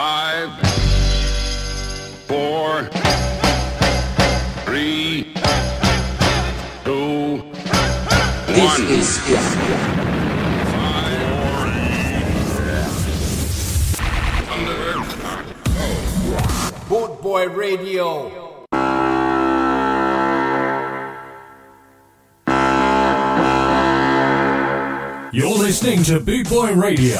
Five, four, three, two, This one. is Boot Boy Radio. You're listening to Boot Boy Radio.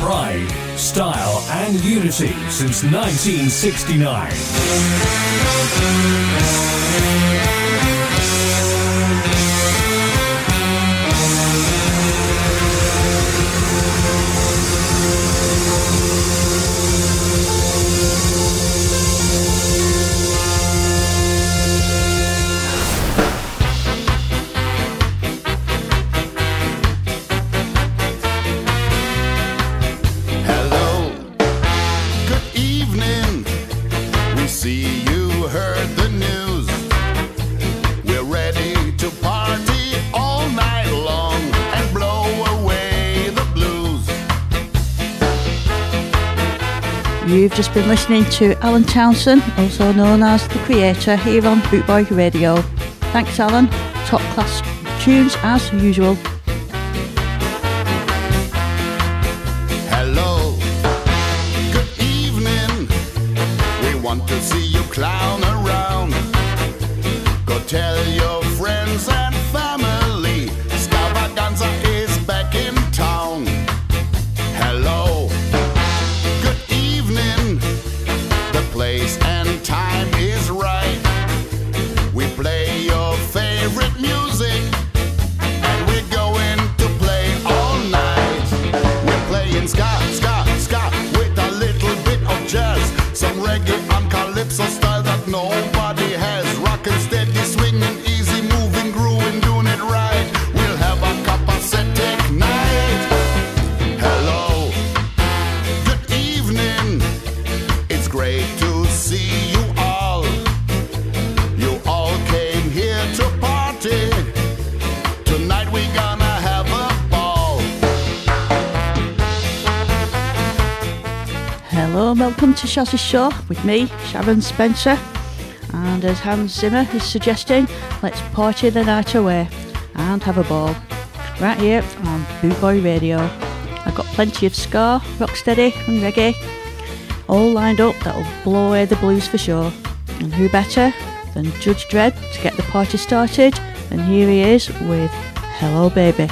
Pride, style, and unity since 1969. Been listening to Alan Townsend, also known as the creator, here on Bootboy Radio. Thanks, Alan. Top class tunes as usual. To Show with me, Sharon Spencer. And as Hans Zimmer is suggesting, let's party the night away and have a ball. Right here on Boot Boy Radio. I've got plenty of ska, rocksteady and reggae all lined up that'll blow away the blues for sure. And who better than Judge Dread to get the party started? And here he is with Hello Baby.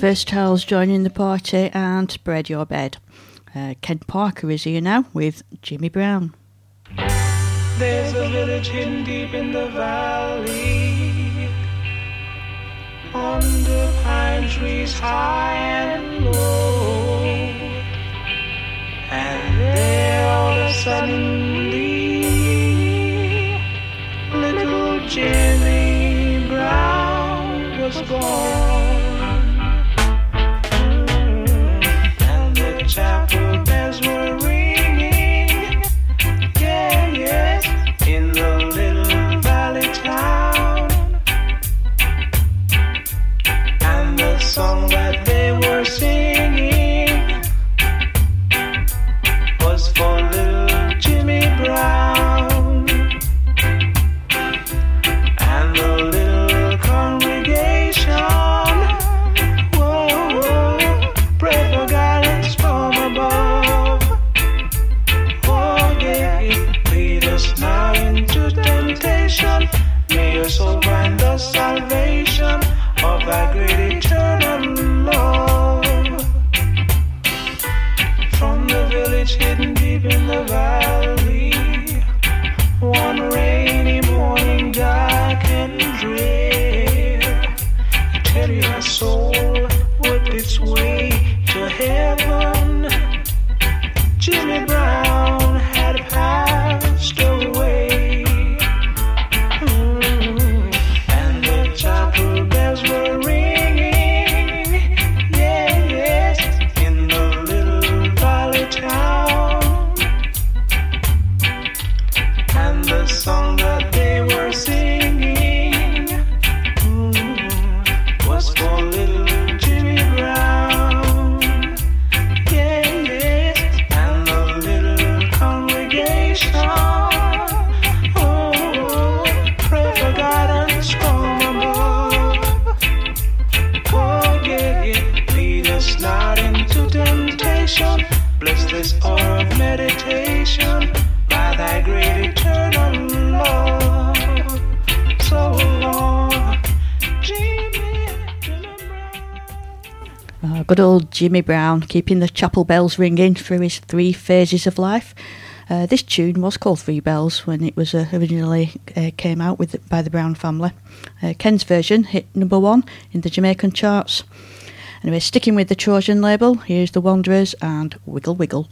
versatiles joining the party and spread your bed. Uh, Ken Parker is here now with Jimmy Brown. There's a village hidden deep in the valley, under pine trees high and low. And there all of a sudden, little Jimmy Brown was born. good old Jimmy Brown keeping the chapel bells ringing through his three phases of life. Uh, this tune was called Three Bells when it was uh, originally uh, came out with by the Brown family. Uh, Ken's version hit number one in the Jamaican charts. Anyway, sticking with the Trojan label, here's the Wanderers and Wiggle Wiggle.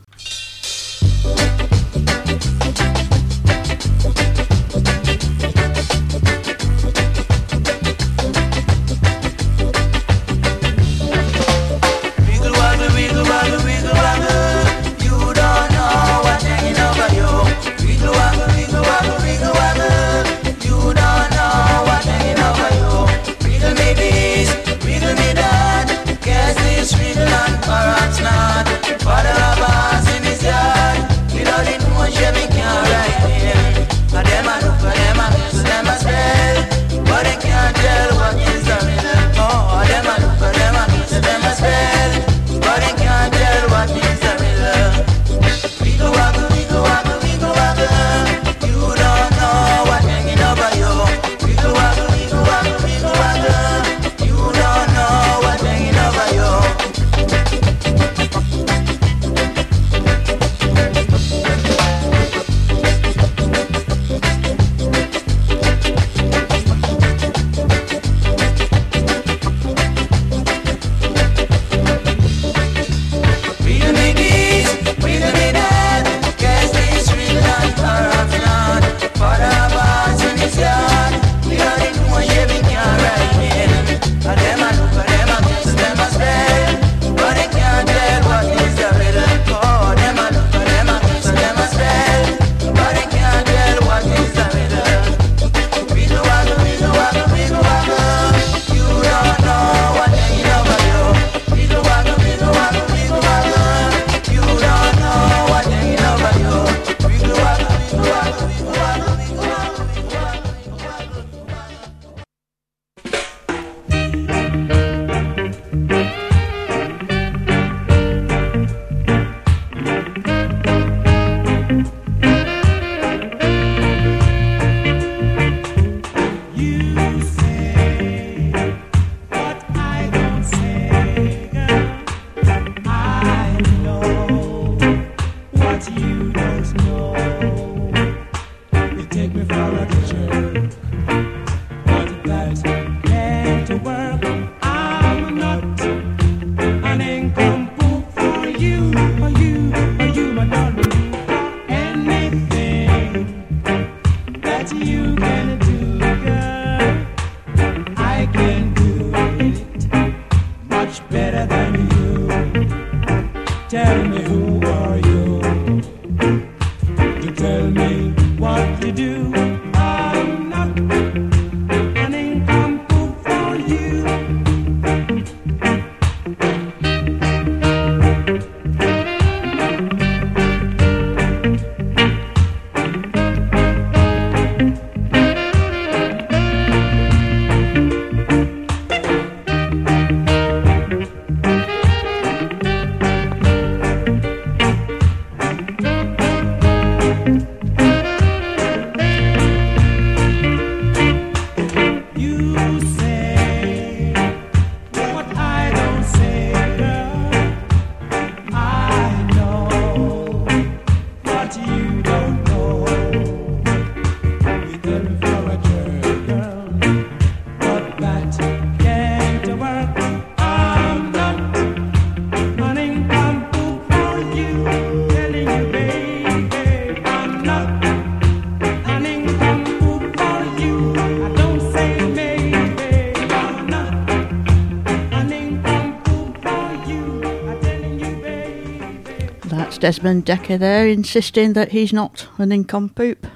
Desmond Dekker there insisting that he's not an income poop.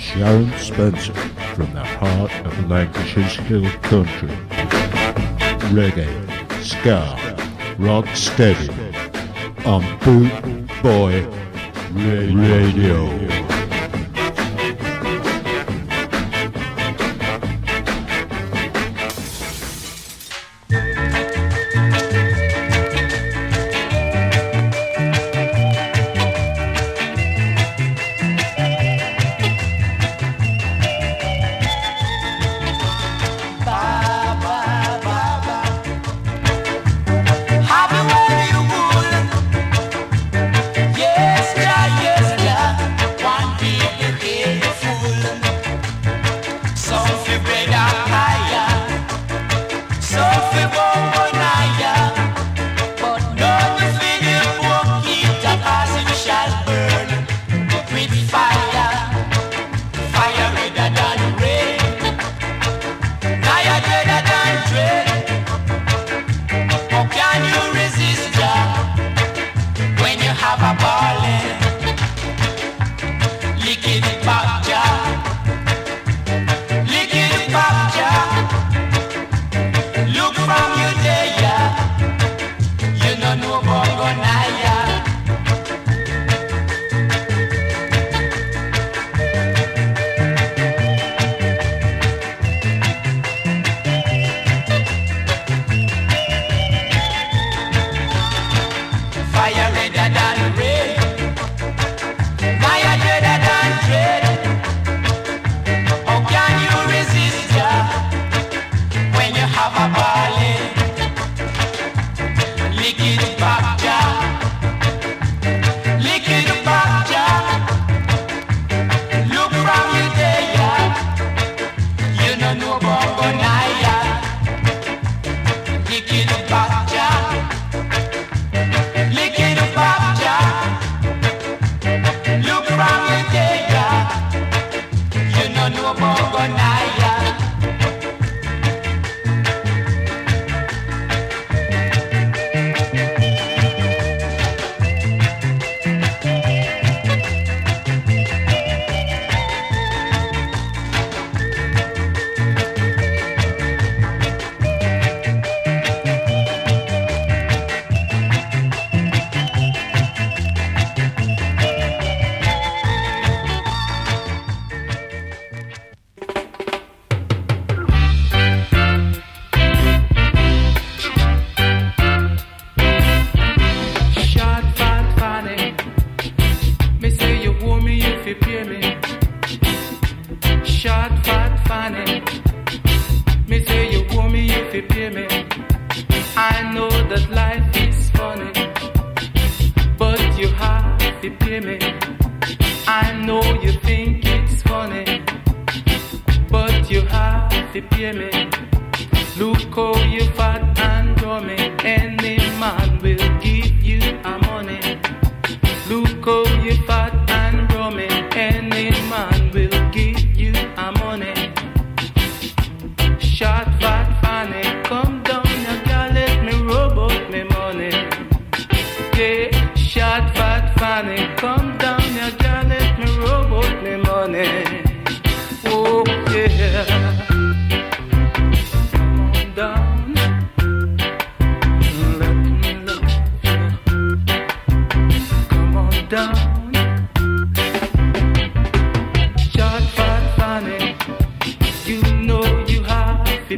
Sharon Spencer from the heart of Lancashire's hill country. Reggae, ska, rock steady on Boot Boy Radio.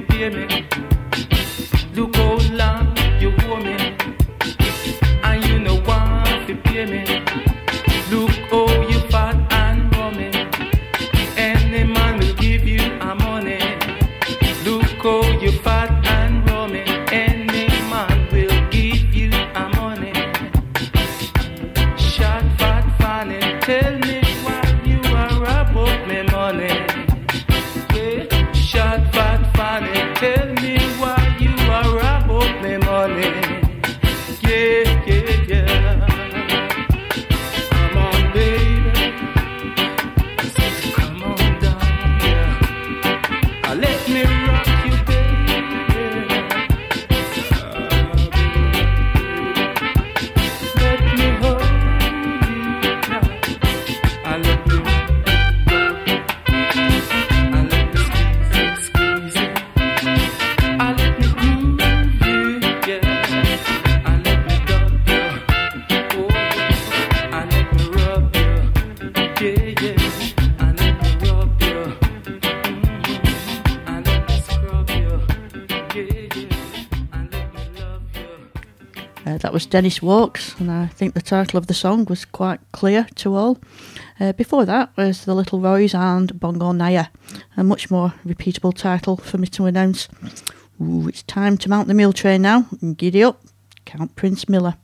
tiene. Glucola. Dennis Walks, and I think the title of the song was quite clear to all. Uh, before that was The Little Roys and Bongo Nyah, a much more repeatable title for me to announce. Ooh, it's time to mount the mule train now and giddy up, Count Prince Miller.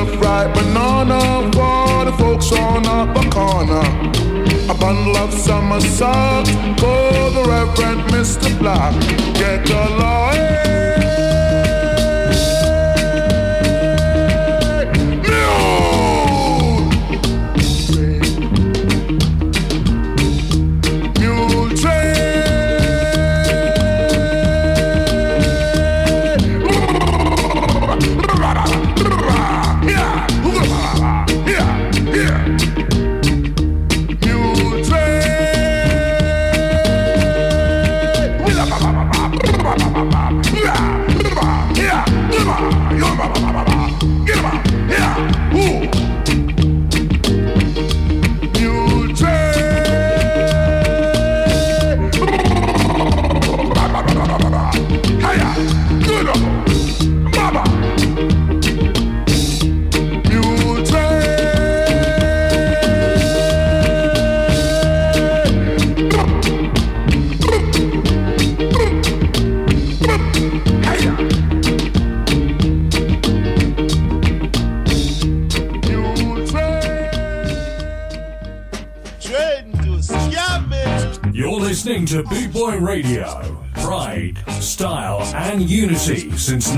Of banana for the folks on up a corner. A bundle of summer socks for the Reverend Mr. Black. Get the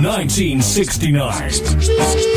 1969.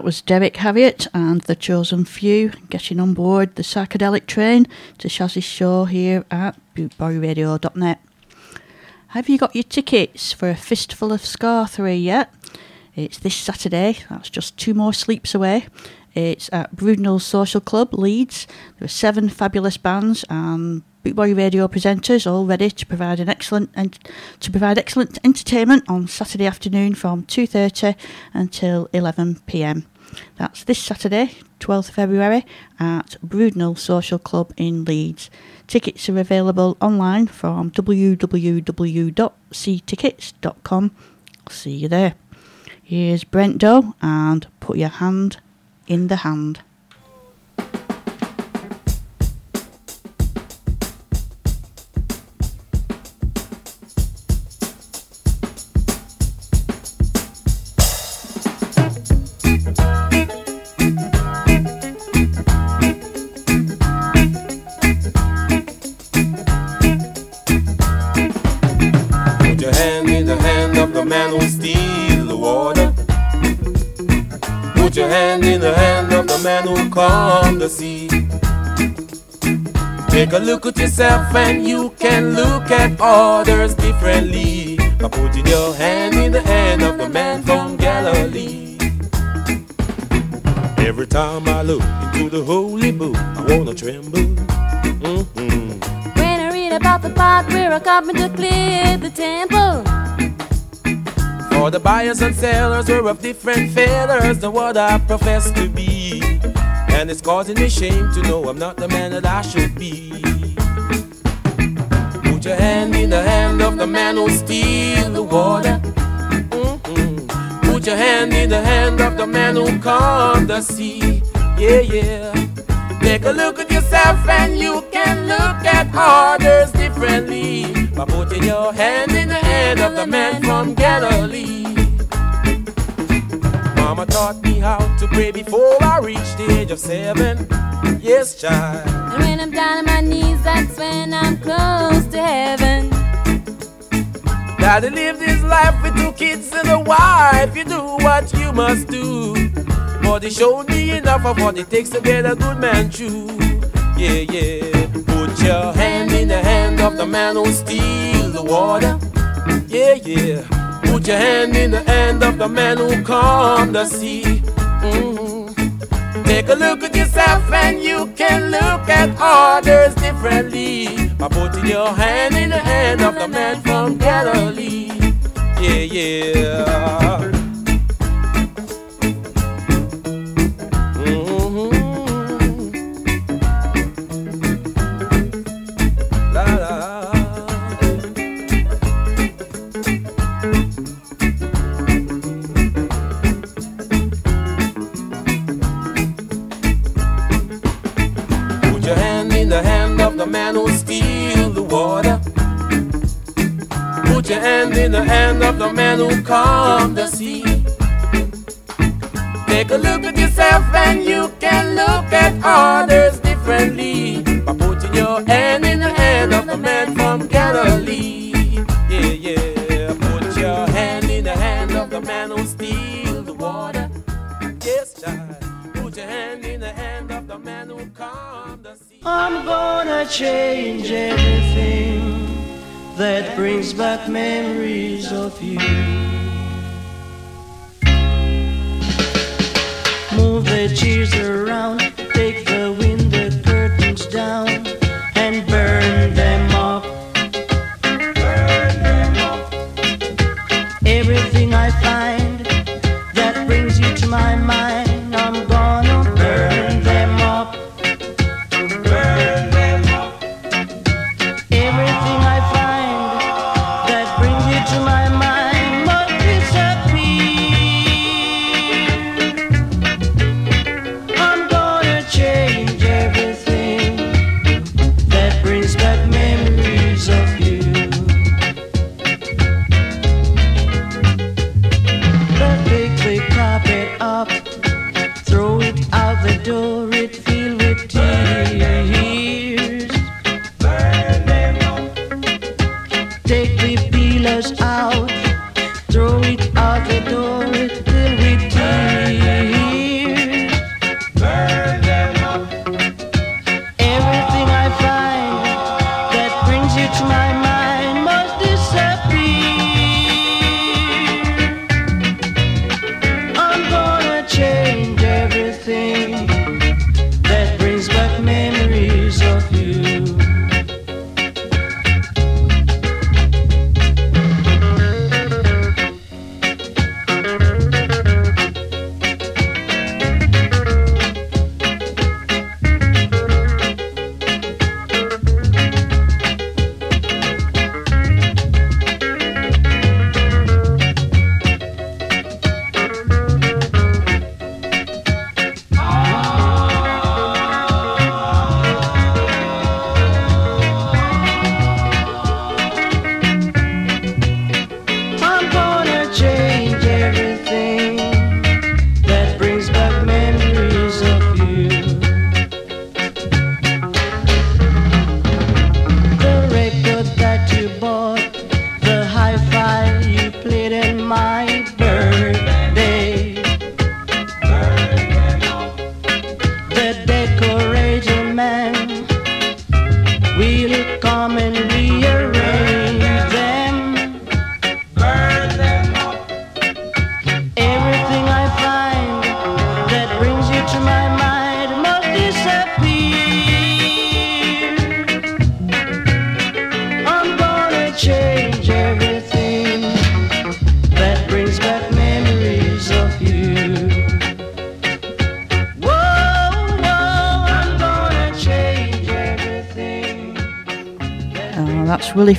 That was Derrick Harriott and the Chosen Few getting on board the psychedelic train to Shazzy's show here at bootboyradio.net. Have you got your tickets for a Fistful of Ska 3 yet? It's this Saturday, that's just two more sleeps away. It's at Brudnell Social Club, Leeds. There are seven fabulous bands and Bootboy Radio presenters all ready to provide an excellent and to provide excellent entertainment on Saturday afternoon from 2:30 until 11 p.m. That's this Saturday, 12th February, at Brudnell Social Club in Leeds. Tickets are available online from www.ctickets.com. See you there. Here's Brent Dowe and Put Your Hand in the Hand. Calmed the sea. Take a look at yourself and you can look at others differently by putting your hand in the hand of the man from Galilee. Every time I look into the holy book, I wanna tremble. hmm When I read about the part where a carpenter cleared the temple. For the buyers and sellers were of different feathers than what I profess to be. And it's causing me shame to know I'm not the man that I should be. Put your hand in the hand of the man who steals the water. Mhm. Put your hand in the hand of the man who calmed the sea. Yeah, yeah. Take a look at yourself and you can look at others differently by putting your hand in the hand of the man from Galilee. Mama taught me how to pray before I reached the age of seven. Yes, child. And when I'm down on my knees, that's when I'm close to heaven. Daddy lived his life with two kids and a wife. You do what you must do. But he showed me enough of what it takes to get a good man true. Yeah, yeah. Put your hand in the hand of the man who steals the water. Yeah, yeah. Put your hand in the hand of the man who calmed the sea. Mhm. Take a look at yourself and you can look at others differently by putting your hand in the hand of the man from Galilee. Yeah, yeah. Yourself and you can look at others differently by putting your hand in the hand of the man from Galilee. Yeah, yeah. Put your hand in the hand of the man who steals the water. Yes, child. Put your hand in the hand of the man who calmed the sea. I'm gonna change everything that brings back memories of you. The chairs around, take the window curtains down,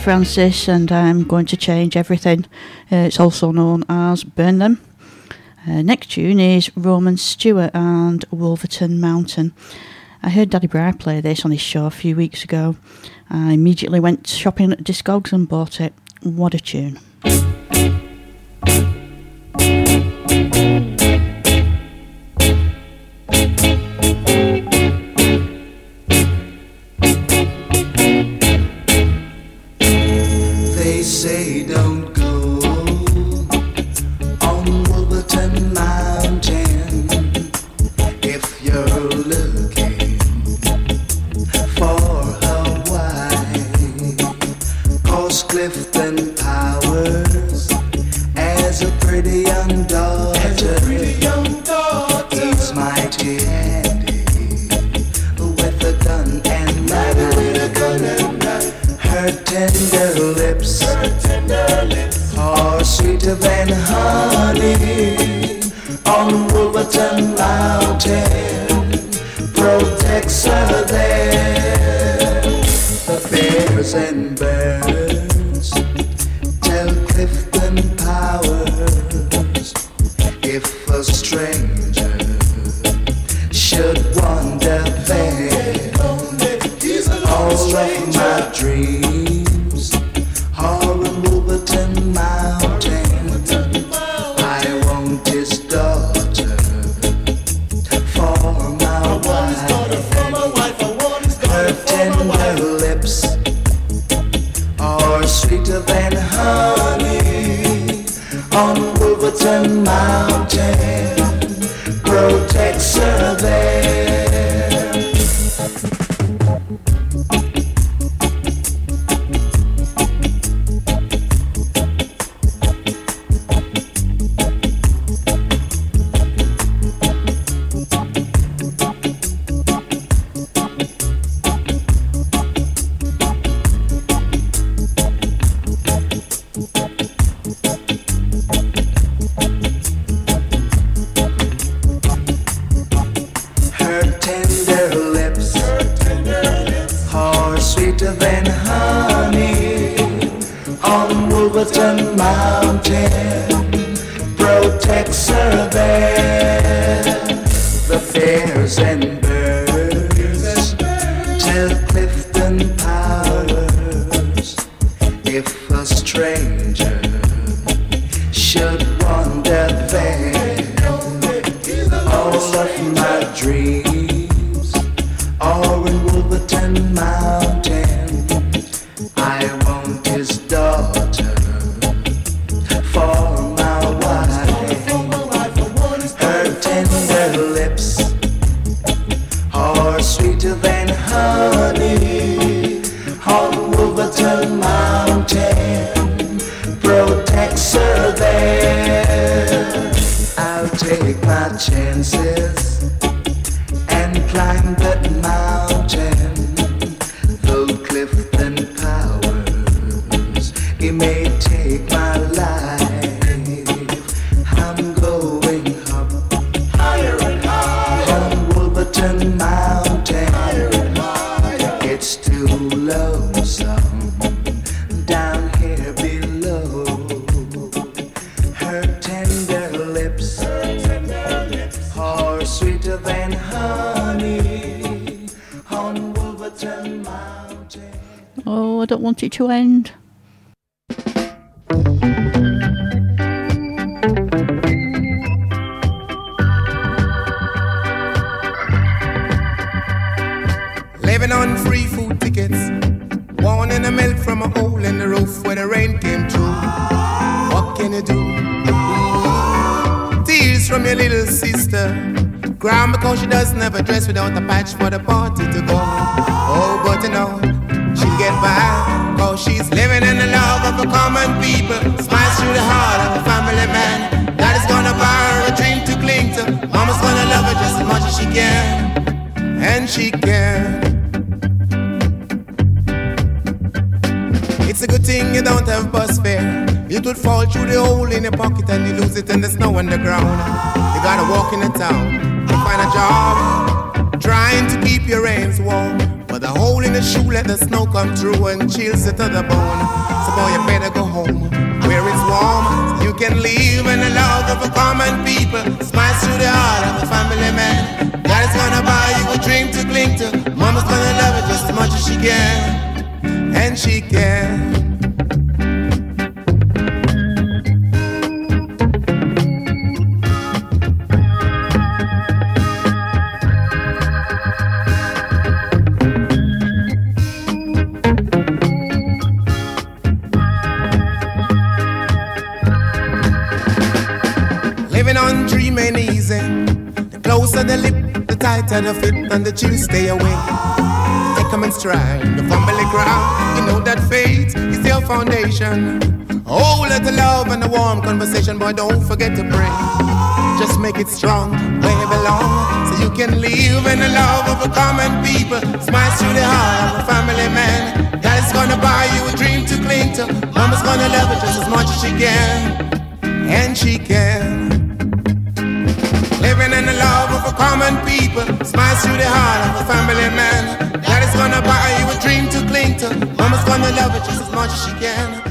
Francis, and I'm going to change everything. Uh, it's also known as Burn Them. Uh, next tune is Roman Stewart and Wolverton Mountain. I heard Daddy Bry play this on his show a few weeks ago. I immediately went shopping at Discogs and bought it. What a tune! To end. Living on free food tickets. Wanting the milk from a hole in the roof where the rain came through. What can you do? Tears from your little sister. Crying because she doesn't have a dress without a patch for the party to go. Oh, but you know, she'll get by. Cause she's living in the love of the common people. Smiles through the heart of a family man. Daddy's gonna buy her a dream to cling to. Mama's gonna love her just as much as she can. And she can. It's a good thing you don't have bus fare. It would fall through the hole in your pocket and you lose it in the snow on the ground. You gotta walk in the town to find a job, trying to keep your reins warm. But the hole in the shoe let the snow come through and chills it to the bone. So boy, you better go home where it's warm. You can live in the love of a common people. Smiles through the heart of a family man. God is gonna buy you a dream to cling to. Mama's gonna love it just as much as she can. And she can. And the chill stay away. Take 'em in stride, the family ground. You know that faith is your foundation. Oh, let the love and the warm conversation, boy, don't forget to pray. Just make it strong where you belong, so you can live in the love of a common people. Smile through the heart of a family man. Daddy's gonna buy you a dream to cling to. Mama's gonna love it just as much as she can, and she can. Living in the love of a common people. Smiles through the heart of a family man. Daddy's gonna buy you a dream to cling to. Mama's gonna love it just as much as she can.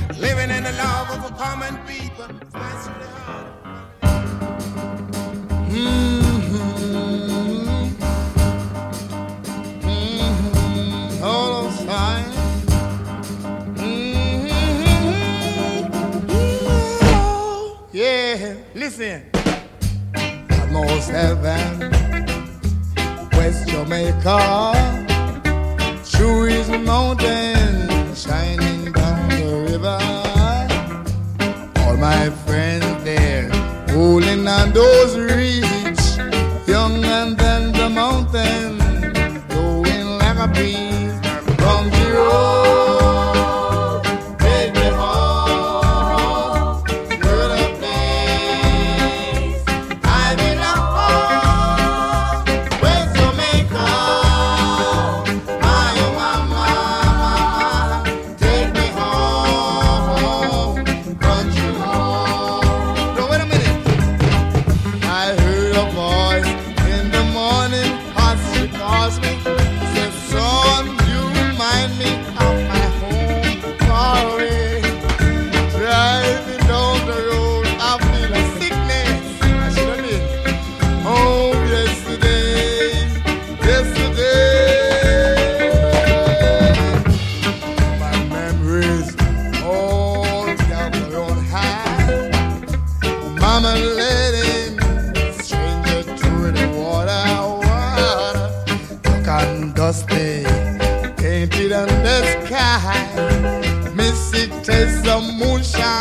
Heaven, West Jamaica. True is the mountain shining down the river. All my friends there, holding on those reach, and dusty, painted on the sky. Mystic taste of moonshine,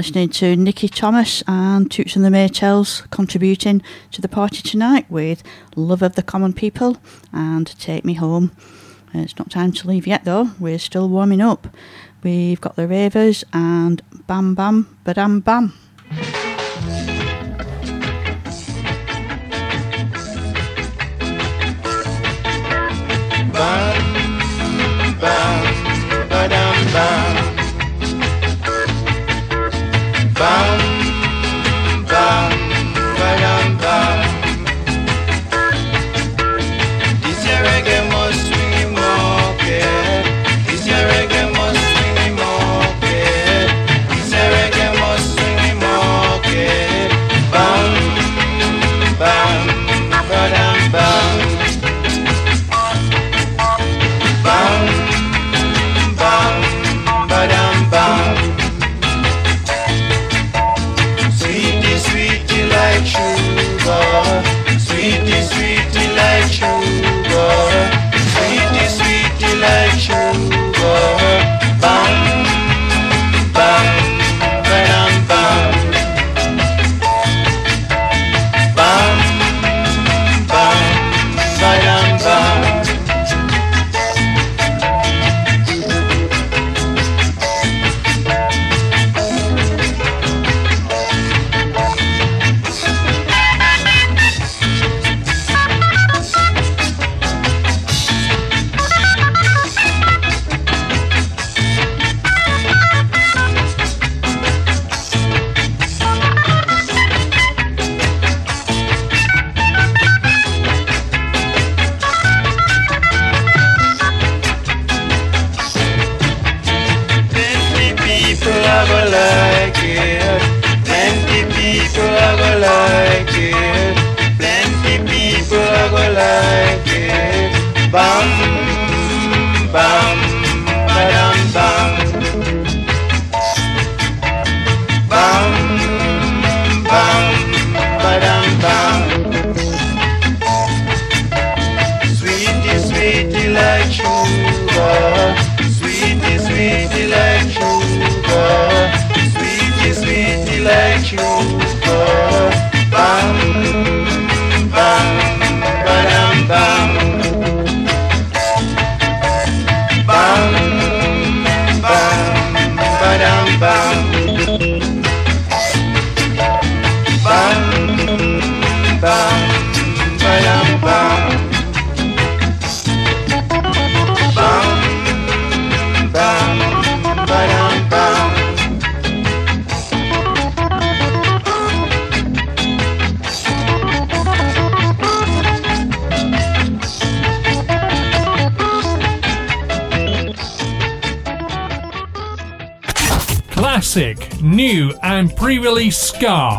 listening to Nicky Thomas and Toots and the Maytals contributing to the party tonight with Love of the Common People and Take Me Home. It's not time to leave yet though, we're still warming up. We've got the Ravers and Bam Bam Badam Bam.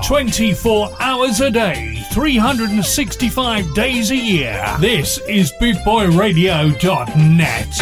24 hours a day, 365 days a year. This is BootboyRadio.net.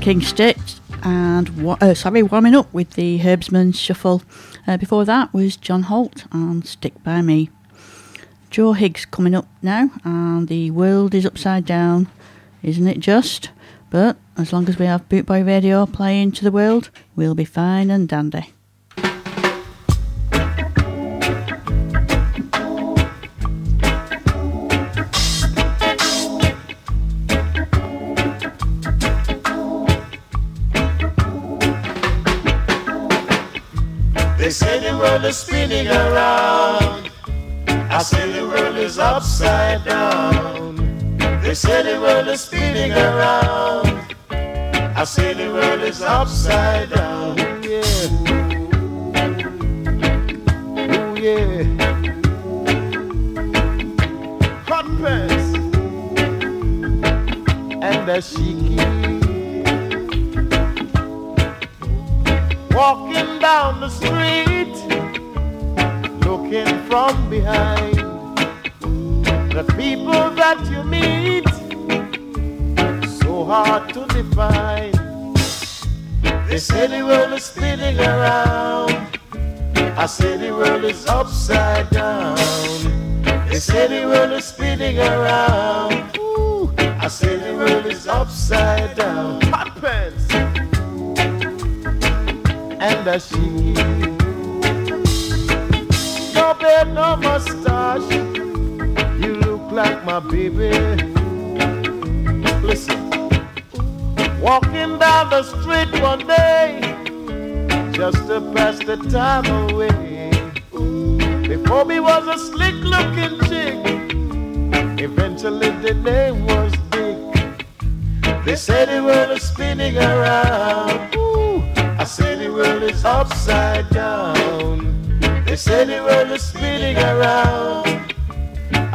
King Stitt and uh, sorry, warming up with the Herbsman Shuffle. Uh, before that was John Holt and Stick by Me. Joe Higgs coming up now, and the world is upside down, isn't it just? But as long as we have Boot Bootboy Radio playing to the world, we'll be fine and dandy. Is spinning around. I say the world is upside down. They say the world is spinning around. I say the world is upside down. Yeah. Ooh, yeah. Hot pants and the shiki. Walking down the street, looking from behind. The people that you meet, so hard to define. They say the world is spinning around. I say the world is upside down. They say the world is spinning around. Ooh, I say the world is upside down. Hot pants and a. Beard, no mustache. You look like my baby. Listen, walking down the street one day, just to pass the time away. Before me was a slick looking chick. Eventually the name was Dick. They said the world is spinning around. Ooh, I the world is upside down. They say the world is spinning around.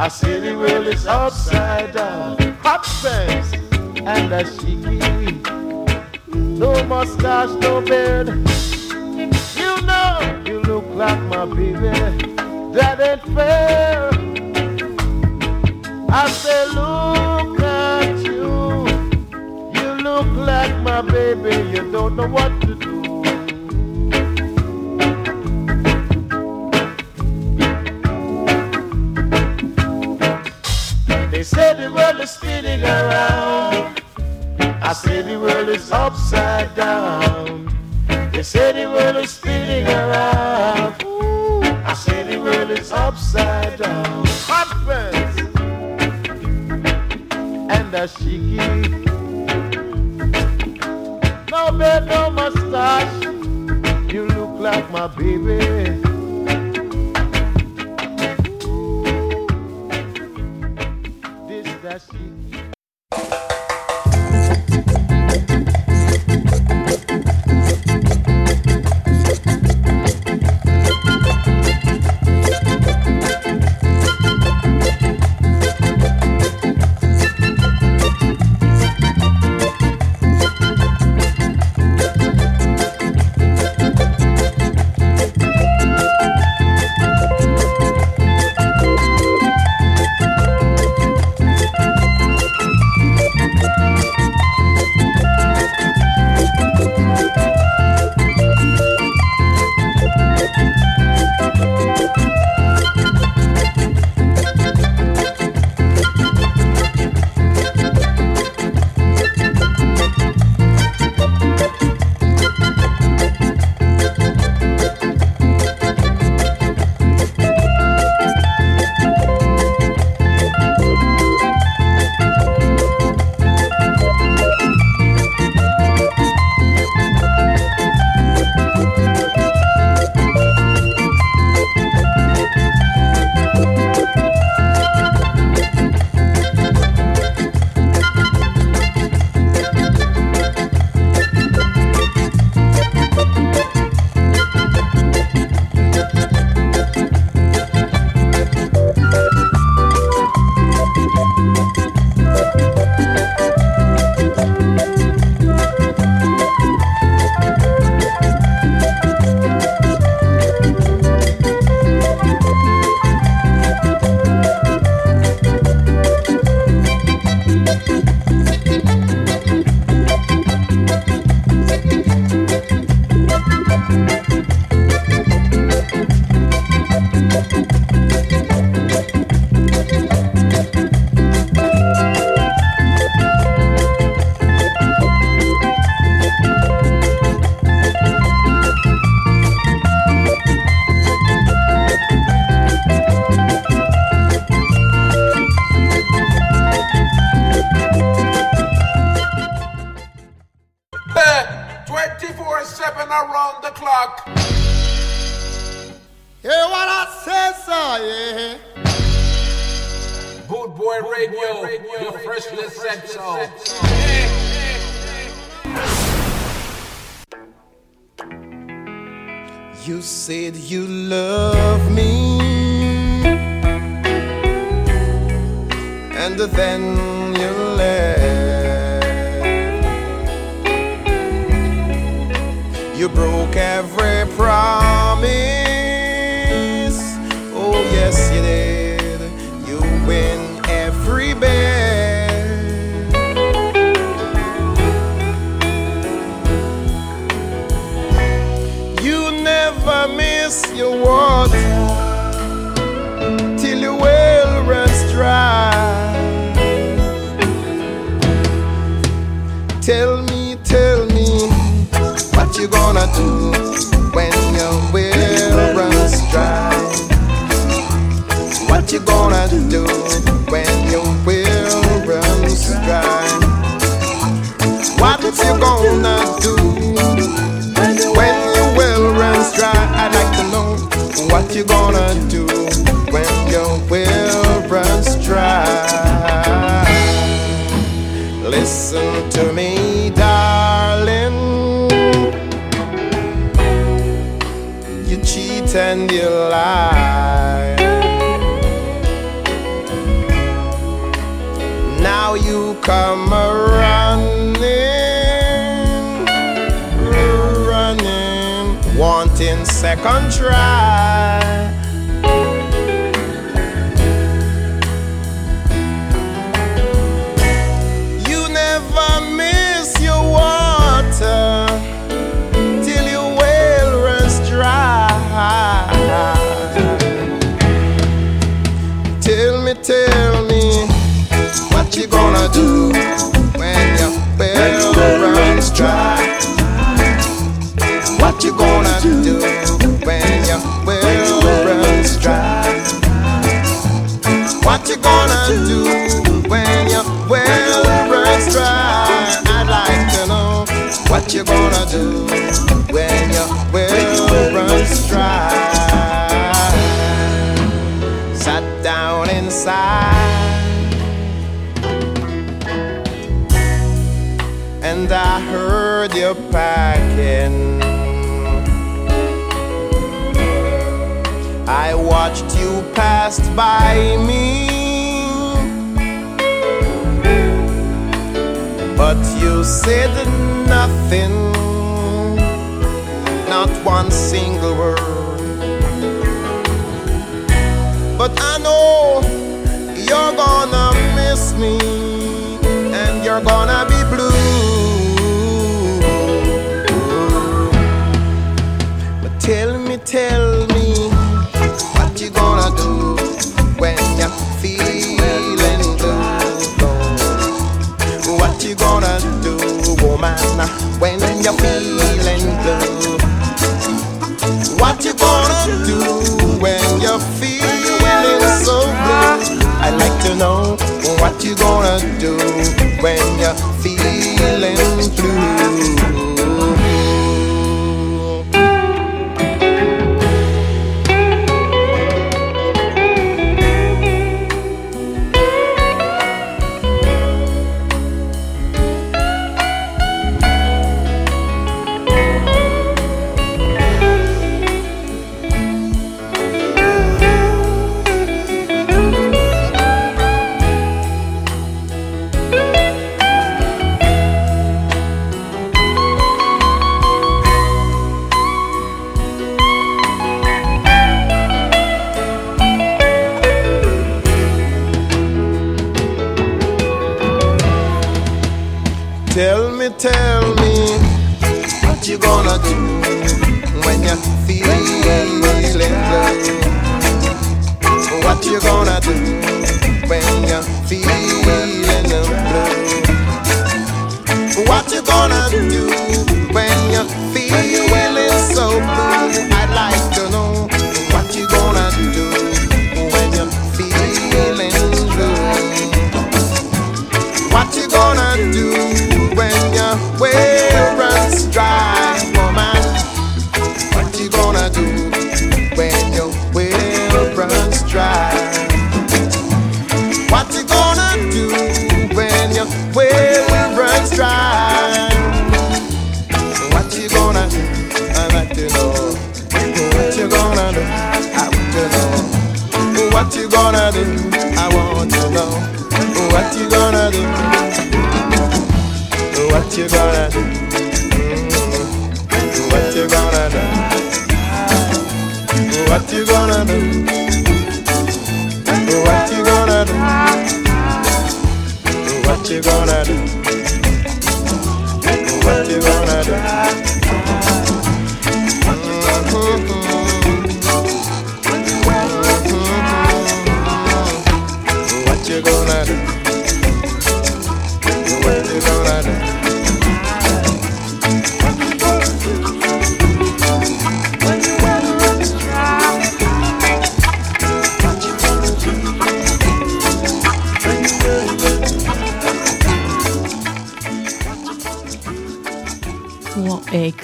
I say the world is upside down. Hot pants and a shiki. No mustache, no beard. You know you look like my baby. That ain't fair. I say look at you. You look like my baby. You don't know what say the world is spinning around. I say the world is upside down. They say the world is spinning around. Ooh, I say the world is upside down. Hot Conference and a shiki. No bed, no mustache. You look like my baby. that she by me. But you said nothing, not one single word. But I know you're gonna miss me, and you're gonna be. you're feeling blue. What you gonna do when you're feeling so blue? I'd like to know what you gonna do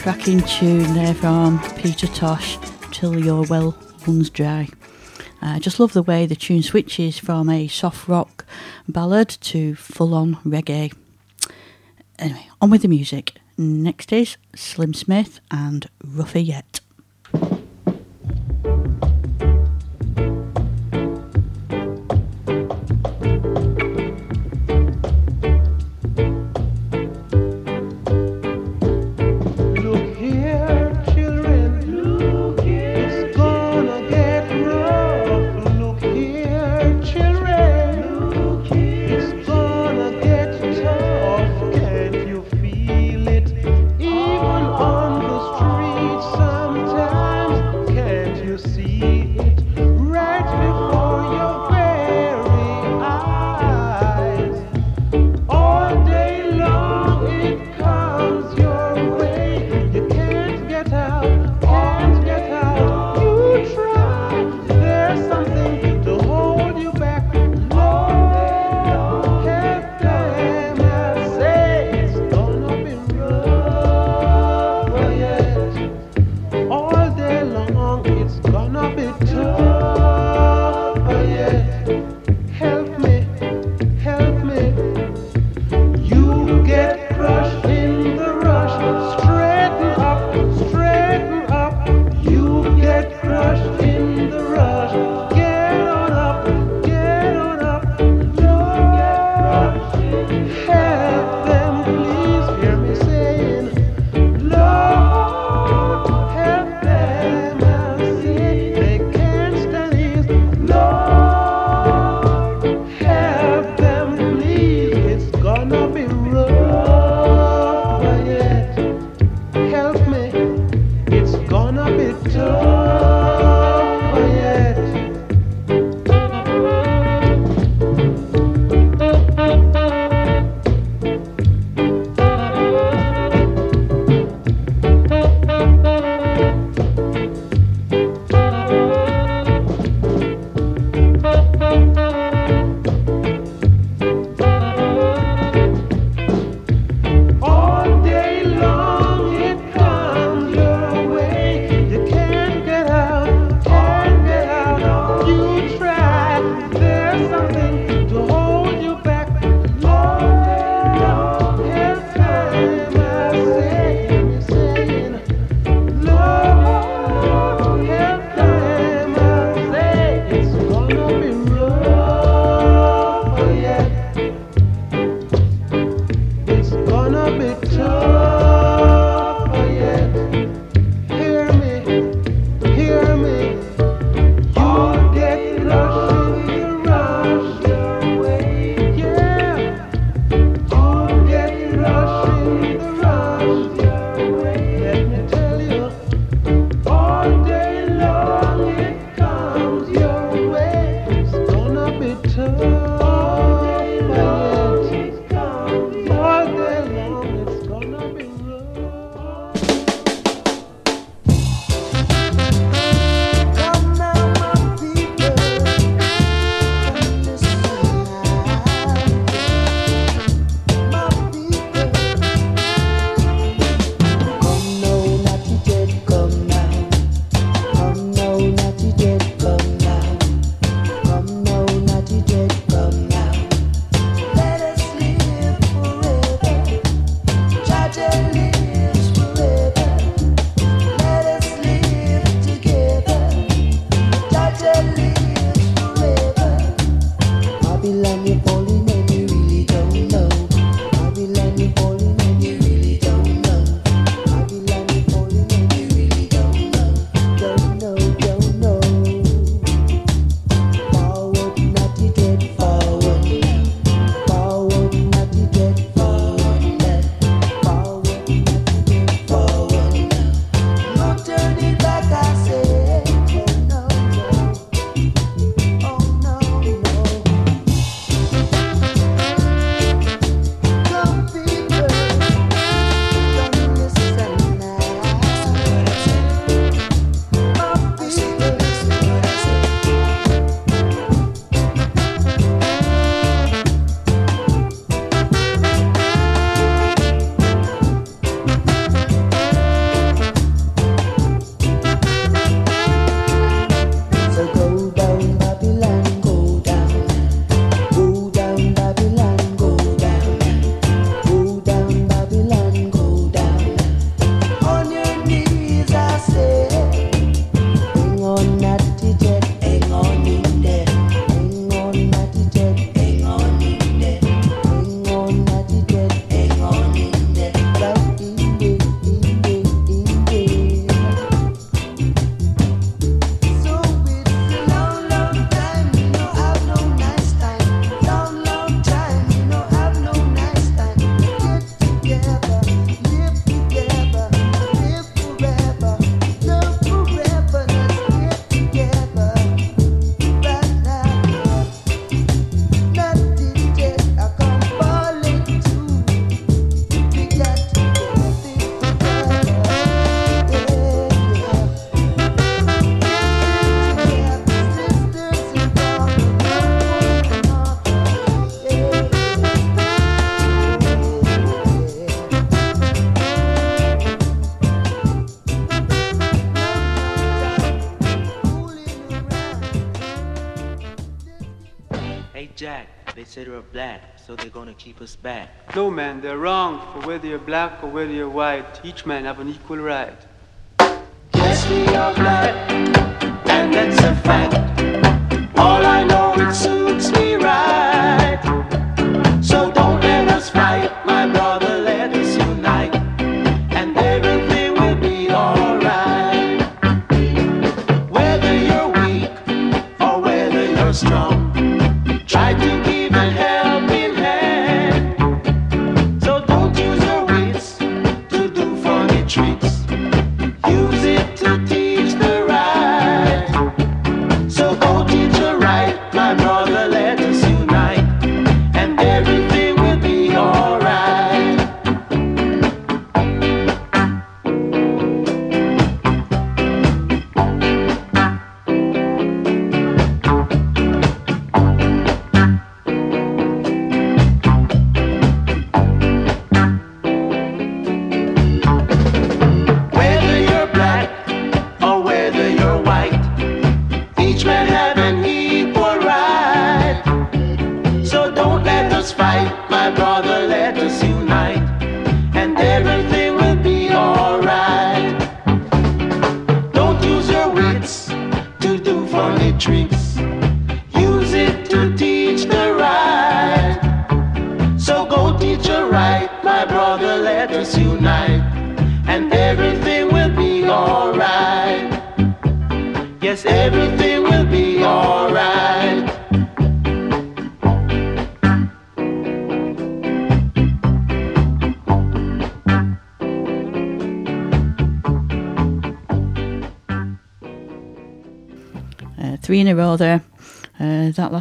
cracking tune there from Peter Tosh, Till Your Well Runs Dry. I just love the way the tune switches from a soft rock ballad to full on reggae. Anyway, on with the music. Next is Slim Smith and Rougher Yet. are black, so they're gonna keep us back. No, man, they're wrong. For whether you're black or whether you're white, each man have an equal right. Yes, we are black.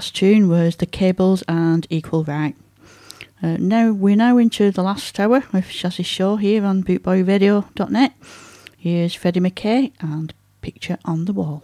last tune was The Cables and Equal Right. Uh, now we're now into the last hour with Shazzy Shaw here on BootboyRadio.net. Here's Freddie McKay and Picture on the Wall.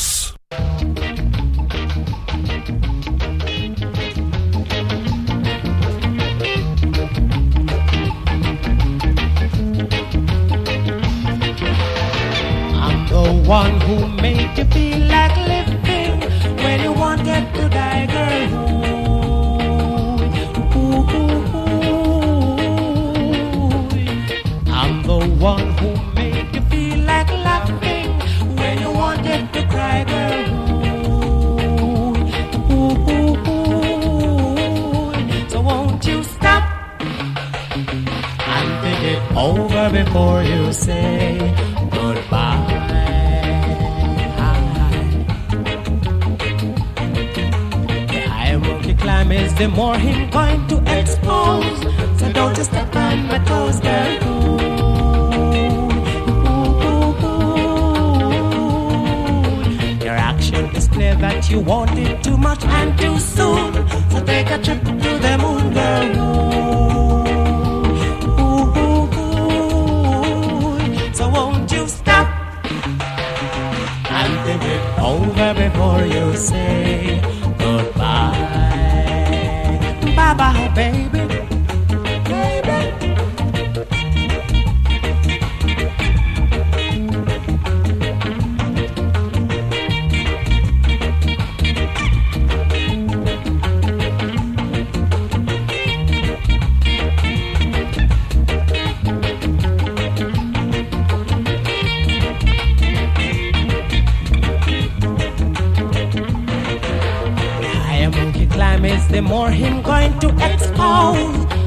More him going to expose.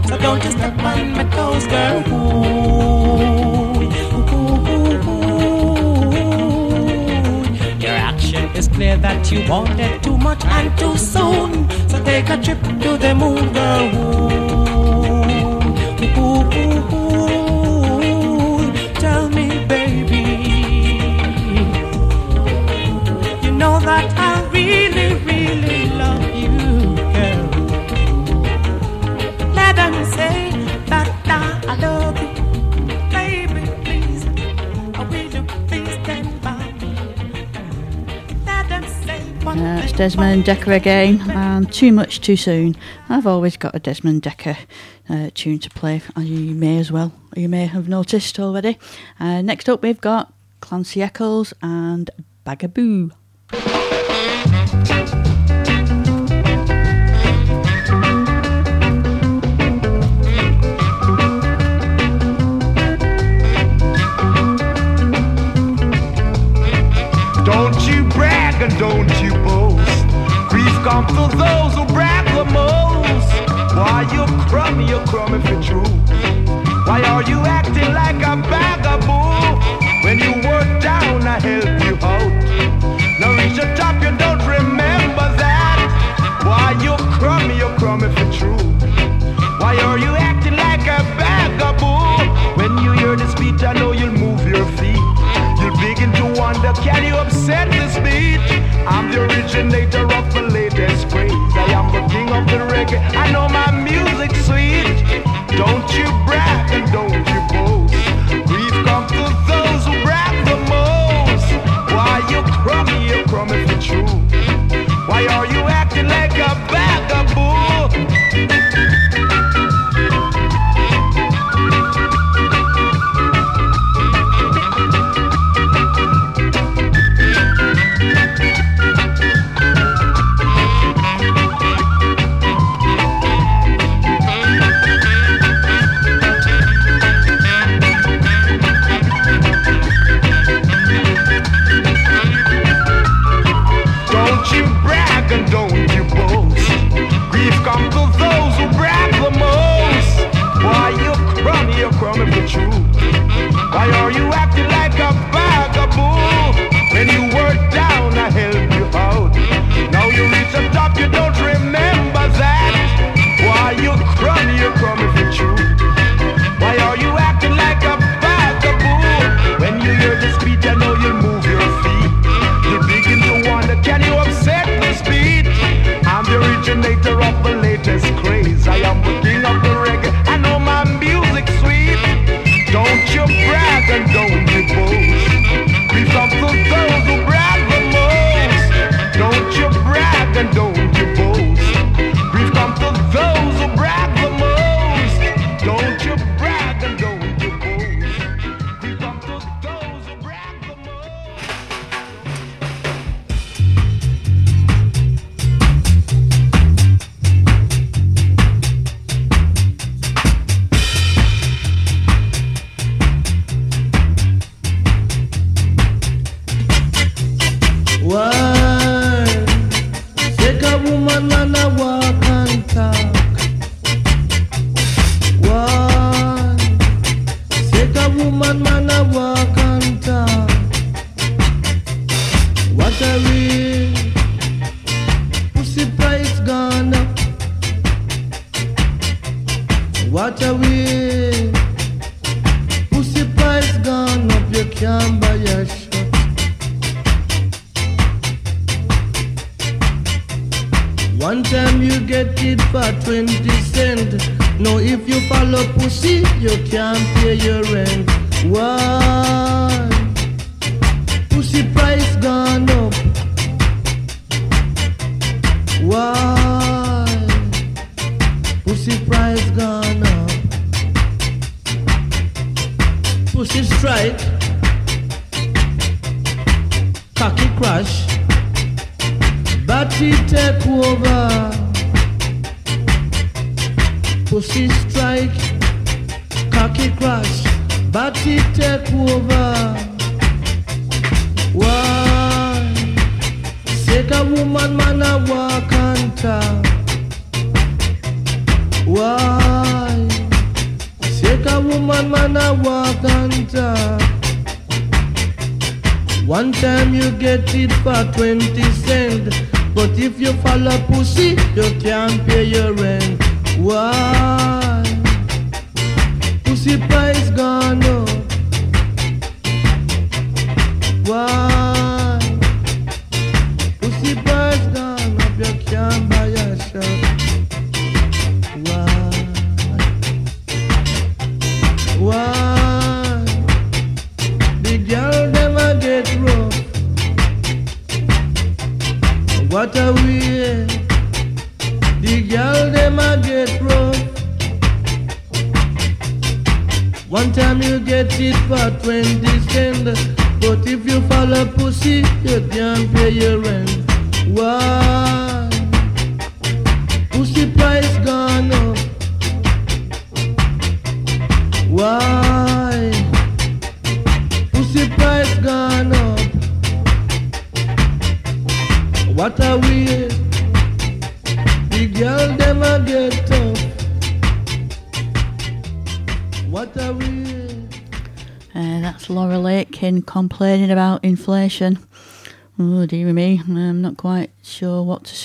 So don't you step on my toes, girl. Ooh, ooh, ooh. Your action is clear that you wanted too much and too soon. So take a trip to the moon, girl. Desmond Dekker again, and Too Much Too Soon. I've always got a Desmond Dekker uh, tune to play, as you may as well, you may have noticed already. Uh, next up, we've got Clancy Eccles and Bagaboo. Don't you brag, and don't you Comes to those who brag the most. Why you crummy, you crummy for true. Why are you acting like a vagabond? When you work down, I help you out. Now reach the top, you don't remember that. Why you crummy, you crummy for true. Why are you acting like a vagabond? When you hear this beat, I know you'll move your feet. You'll begin to wonder, can you upset this beat? I'm the originator of the the reggae. I know my music's sweet. Don't you brag and don't you boast. Grief comes to those who brag the most. Why you crummy, you crummy for true. Why are you condone it, boy.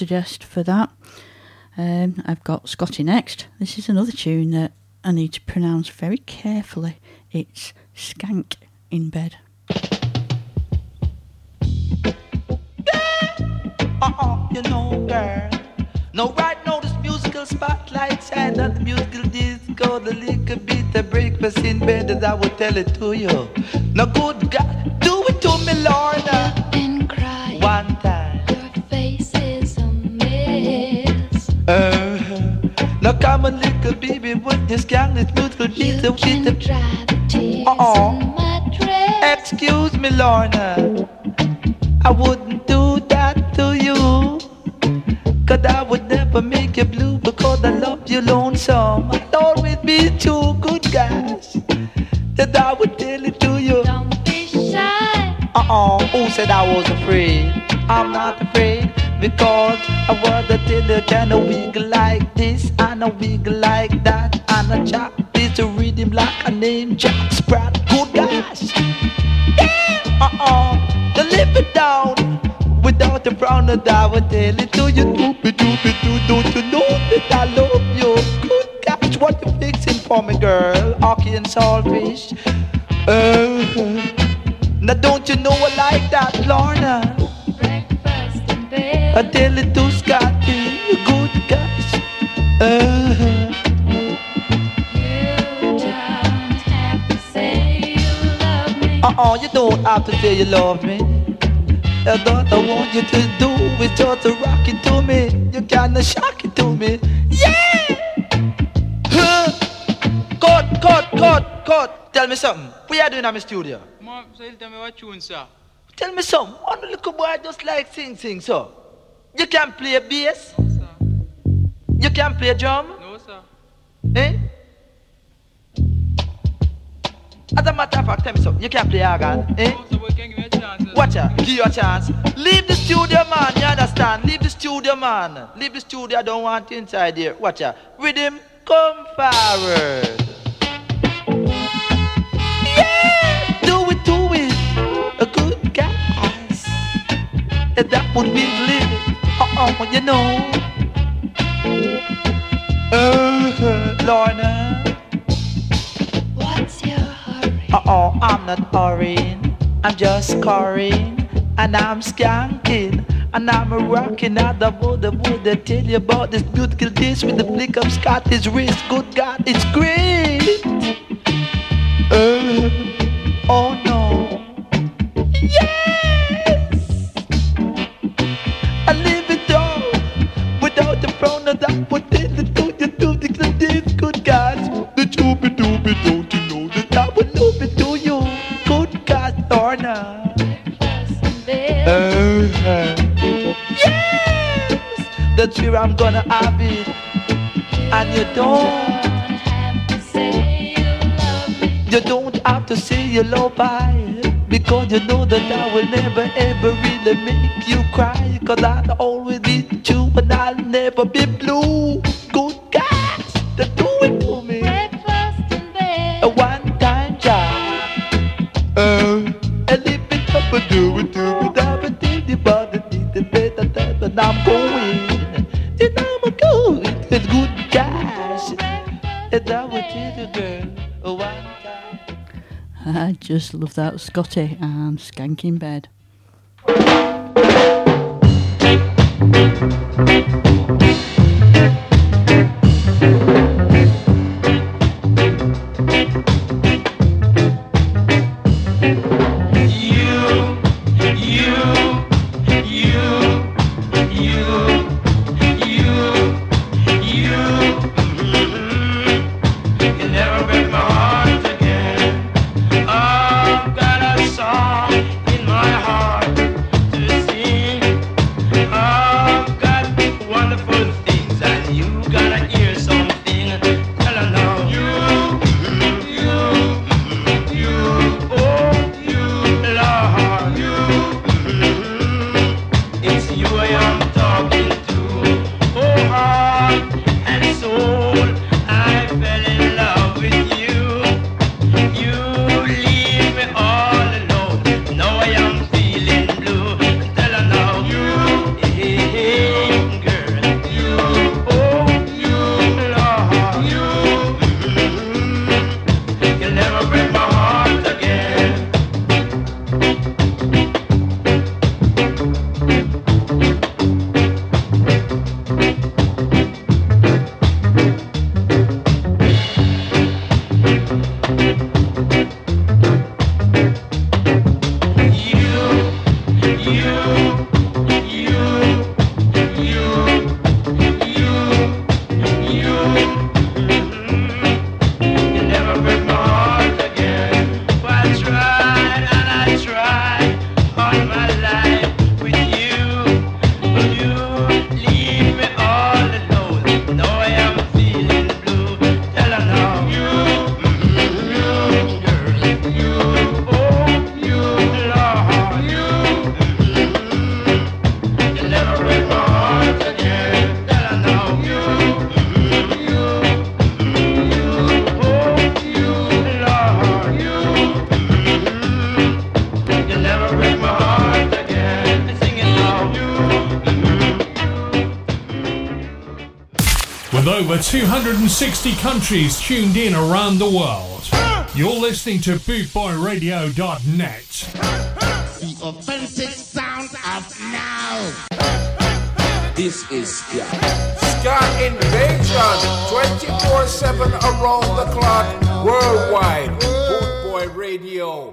Suggest for that. Um, I've got Scotty next. This is another tune that I need to pronounce very carefully. It's Skank in Bed. Uh-uh, you know, girl. No, right now this musical spotlight shine on the musical disco, the little bit of breakfast in bed as I would tell it to you. No good God, do it to me, Lorna. Uh, now come on, little baby, with this gang, this musical beat, the beat, the Dry the tears Uh-uh. my dress. Excuse me, Lorna. I wouldn't do that to you. Cause I would never make you blue because I love you lonesome. I'd always be two good guys. That I would tell it to you. Don't be shy. Uh-uh, who said I was afraid? I'm not afraid because I was a you can I wiggle like this and I wiggle like that and I chop this rhythm like a name Jack Sprat. Good guys. Yeah, uh-uh, to live it down without the frown that I would tell it to you. Doopy doopy doo, don't you know that I love you? Good gosh, what you fixing for me, girl? Ackee and saltfish. Uh, now don't you know I like that, Lorna? You don't have to say you love me. uh-uh, you don't have to say you love me. That's what I want you to do is just to rock it to me. You kinda shock it to me. Yeah! Huh. Cut, cut, cut, cut. Tell me something. What you doing in my studio? Mom, so you tell me what tune, sir? Tell me something. One little boy just like sing, sing, so. You can play bass? You can play drum? No, sir. Eh? As a matter of fact, tell me something. You can play organ, eh? So we can give a sir. Watch out, give you a chance. Leave the studio, man. You understand? Leave the studio, man. Leave the studio. I don't want you inside here. Watch out. With him, come forward. Yeah, do it, do it. A good. And that would be living oh, you know. Uh, Lorna. What's your hurry? Uh oh, I'm not hurrying. I'm just scoring. And I'm skanking. And I'm rocking out the wood border. Tell you about this beautiful dish with the flick of Scottish wrist. Good God, it's great. Uh, oh no. Yeah! here I'm gonna have it. And you don't. You don't have to say you love I Because you know that I will never ever really make you cry Cause I'll always be true and I'll never be blue just love that Scotty and Skank in Bed. over 260 countries tuned in around the world. You're listening to bootboyradio.net. The authentic sound of now. This is Scott. Scott Invasion, 24 7 around the clock, worldwide. Bootboy Radio.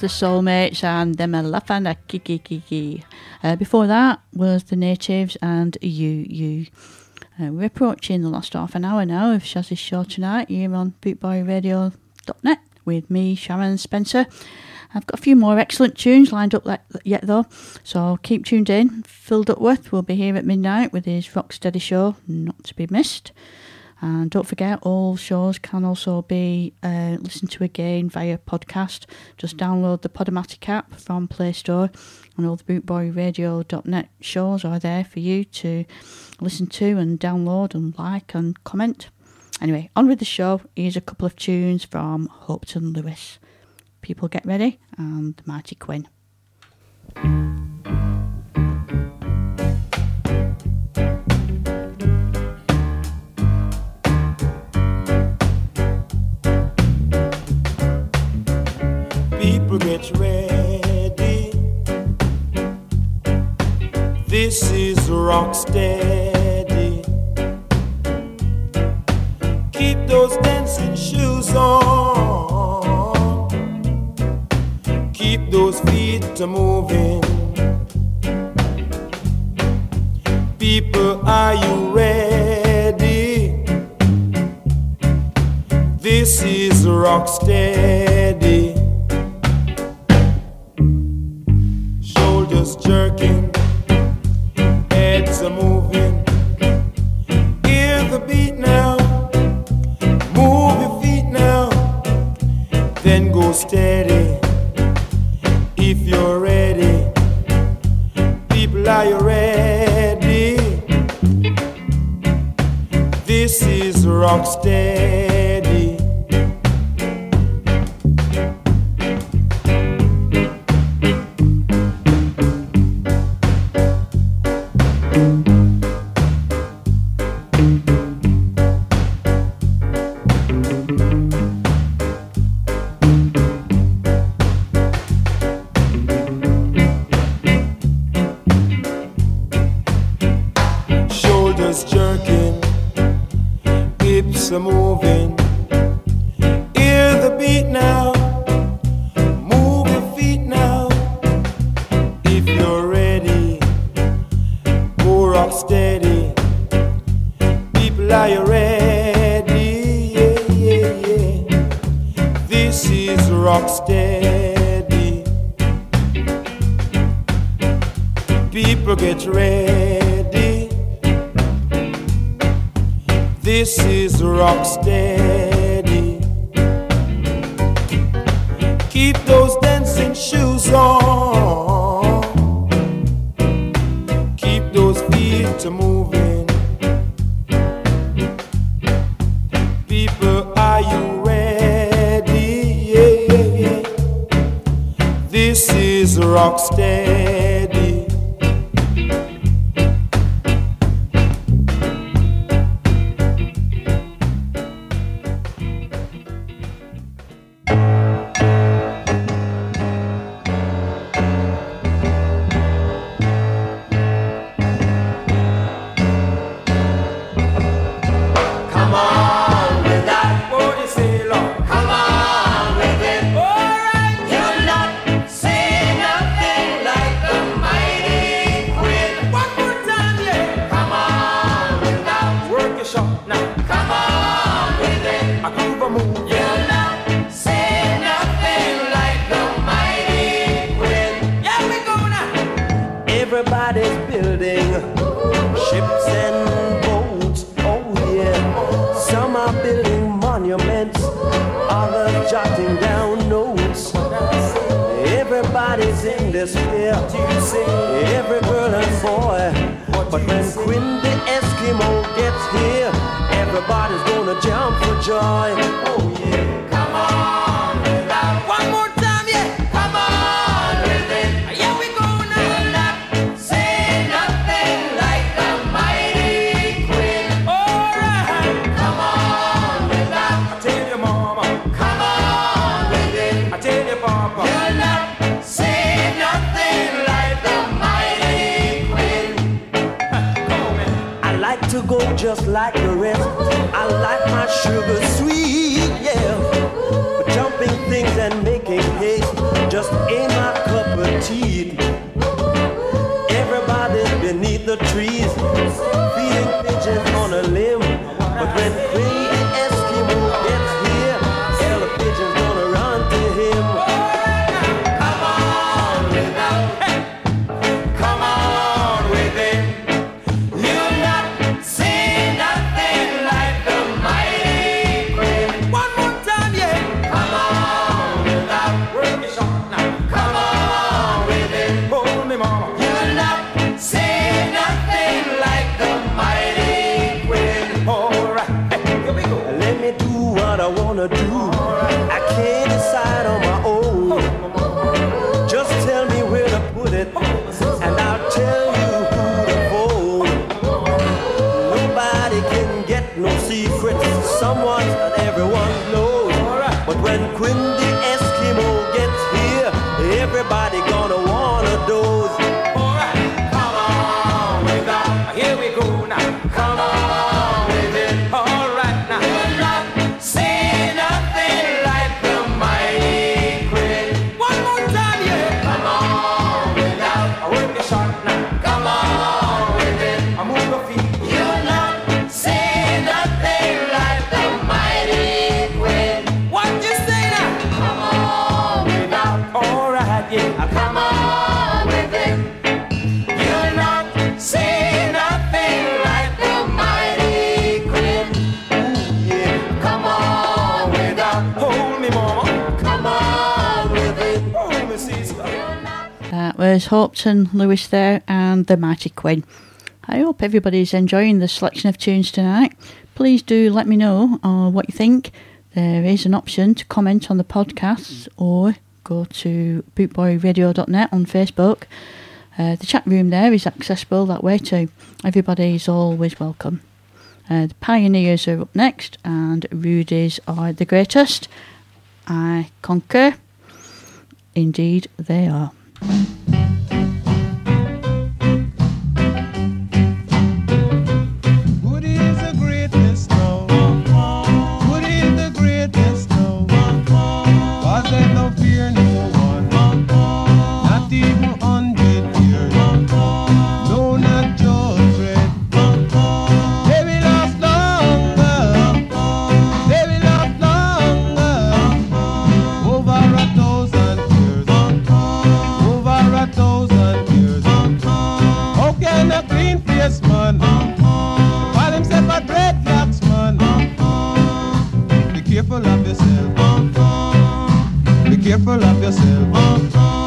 The soulmates and them a laughing a kiki kiki. Uh, before that was the Natives and you you. Uh, we're approaching the last half an hour now of Shazzy's show tonight here on bootboyradio.net with me, Sharon Spencer. I've got a few more excellent tunes lined up yet though, so keep tuned in. Phil Duckworth will be here at midnight with his Rocksteady show, not to be missed. And don't forget, all shows can also be uh, listened to again via podcast. Just download the Podomatic app from Play Store, and all the bootboyradio.net shows are there for you to listen to and download and like and comment. Anyway, on with the show. Here's a couple of tunes from Hopeton Lewis. People get ready, and the Mighty Quinn. People get ready. This is rock steady. Keep those dancing shoes on. Keep those feet a moving. People, are you ready? This is rock steady. Jerking, heads are moving. Hear the beat now, move your feet now, then go steady. If you're ready, people, are you ready? This is rock steady. This is rock steady. Keep those dancing shoes on. Keep those feet a moving. People, are you ready? Yeah, yeah, yeah. This is rock steady. was Hopeton Lewis there and The Mighty Quinn. I hope everybody's enjoying the selection of tunes tonight. Please do let me know uh, what you think. There is an option to comment on the podcast or go to bootboyradio.net on Facebook. Uh, the chat room there is accessible that way too. Everybody is always welcome. Uh, the Pioneers are up next, and Rudies are the greatest. I concur. Indeed, they are. Thank you. careful of yourself.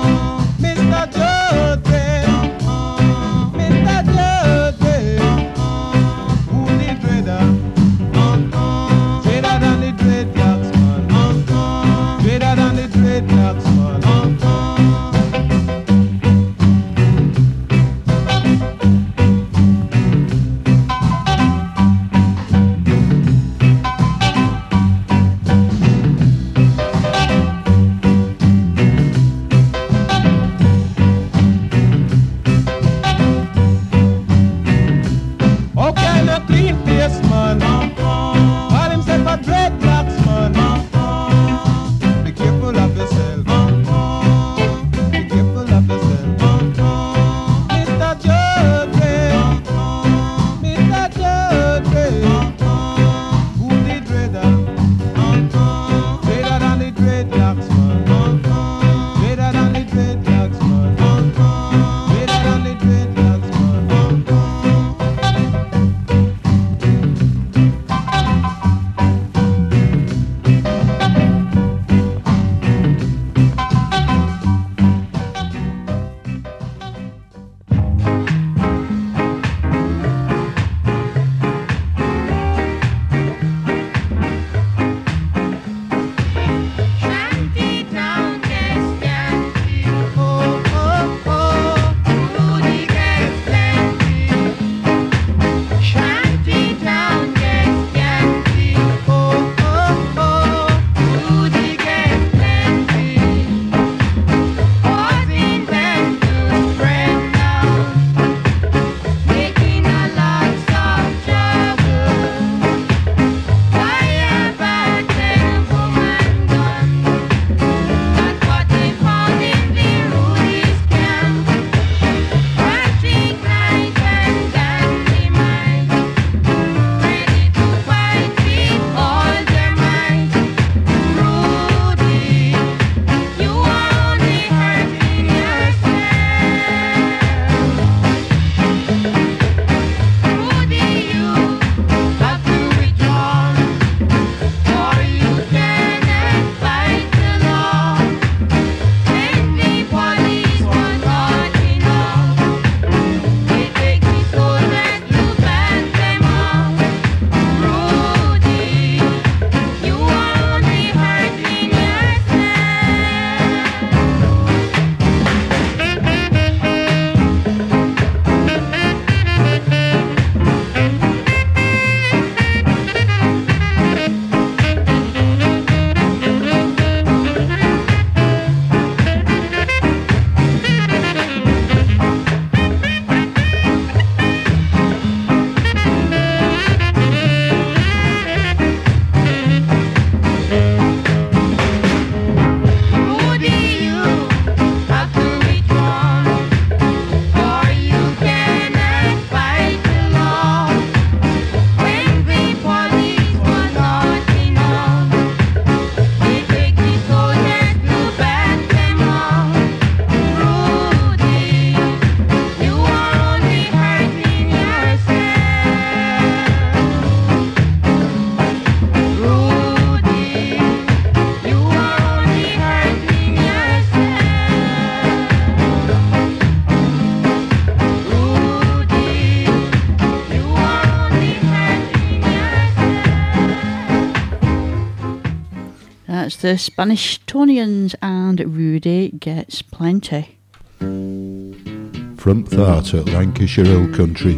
the Spanishtonians and Rudy gets plenty. From that at Lancashire Hill Country,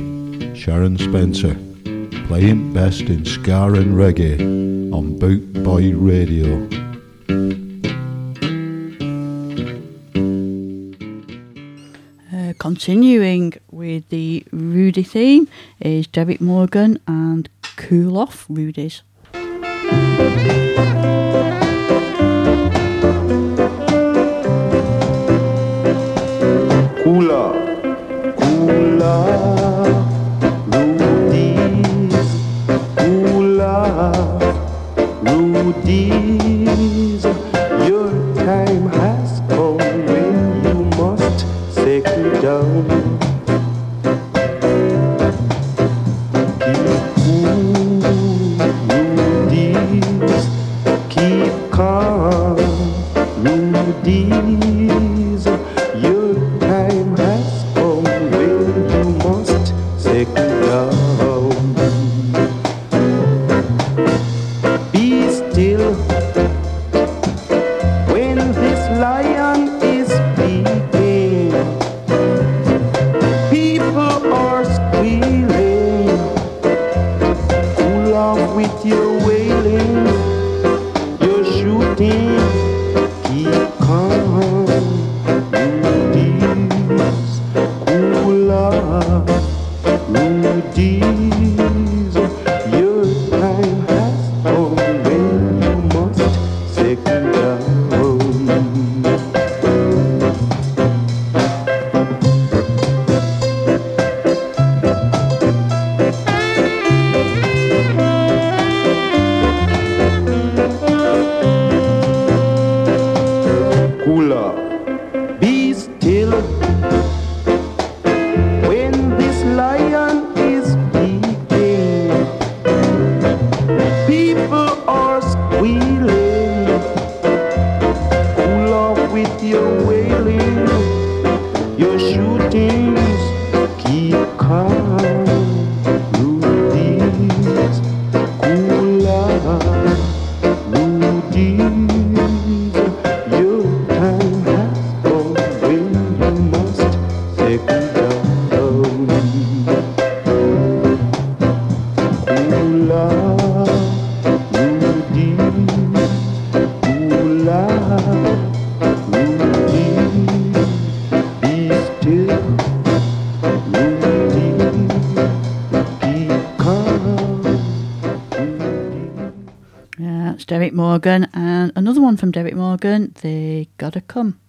Sharon Spencer, playing best in ska and reggae on Boot Boy Radio. Uh, continuing with the Rudy theme is Derrick Morgan and Cool Off Rudy's. love. come.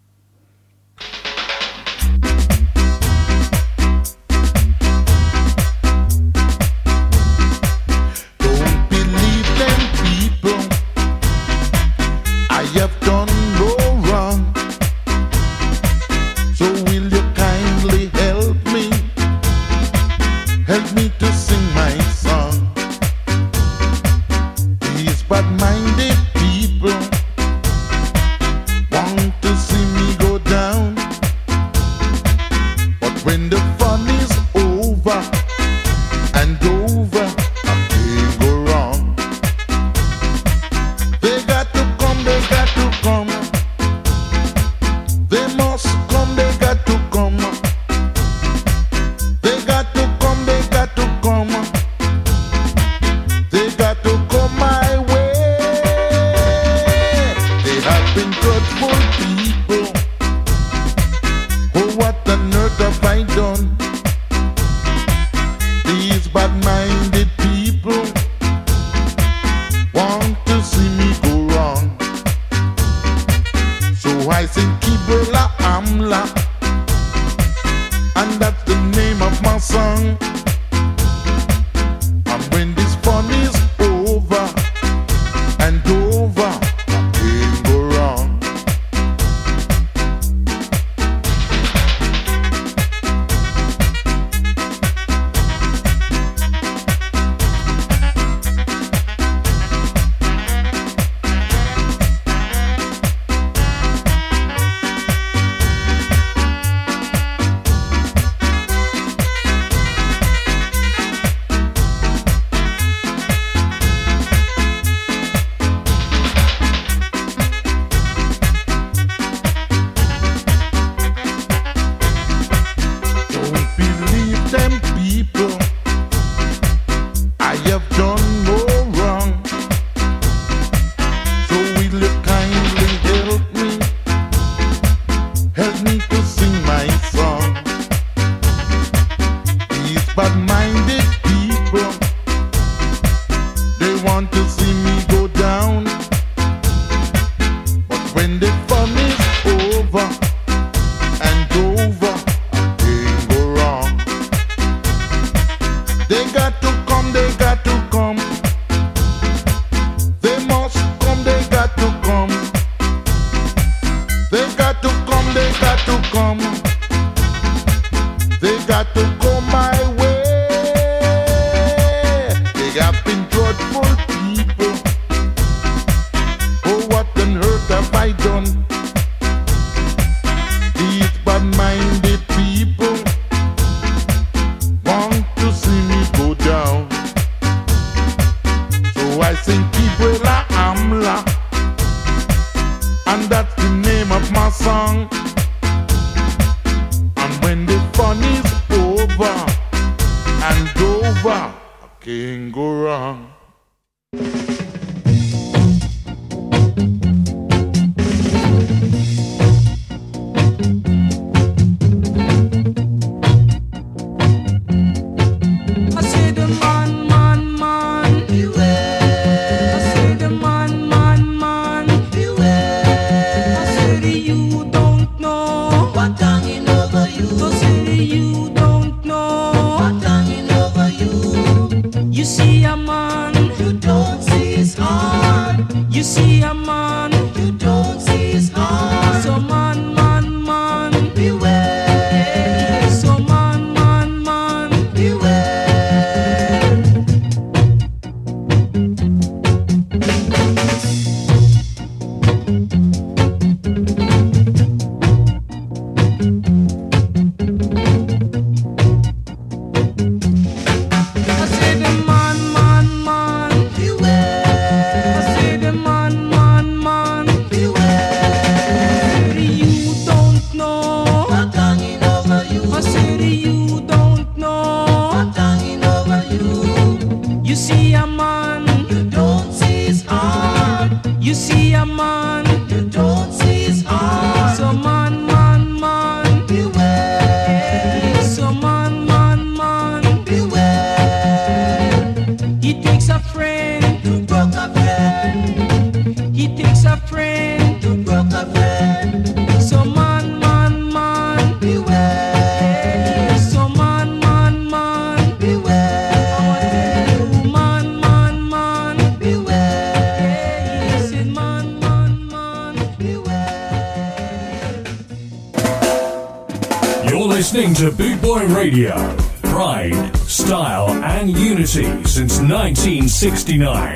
59.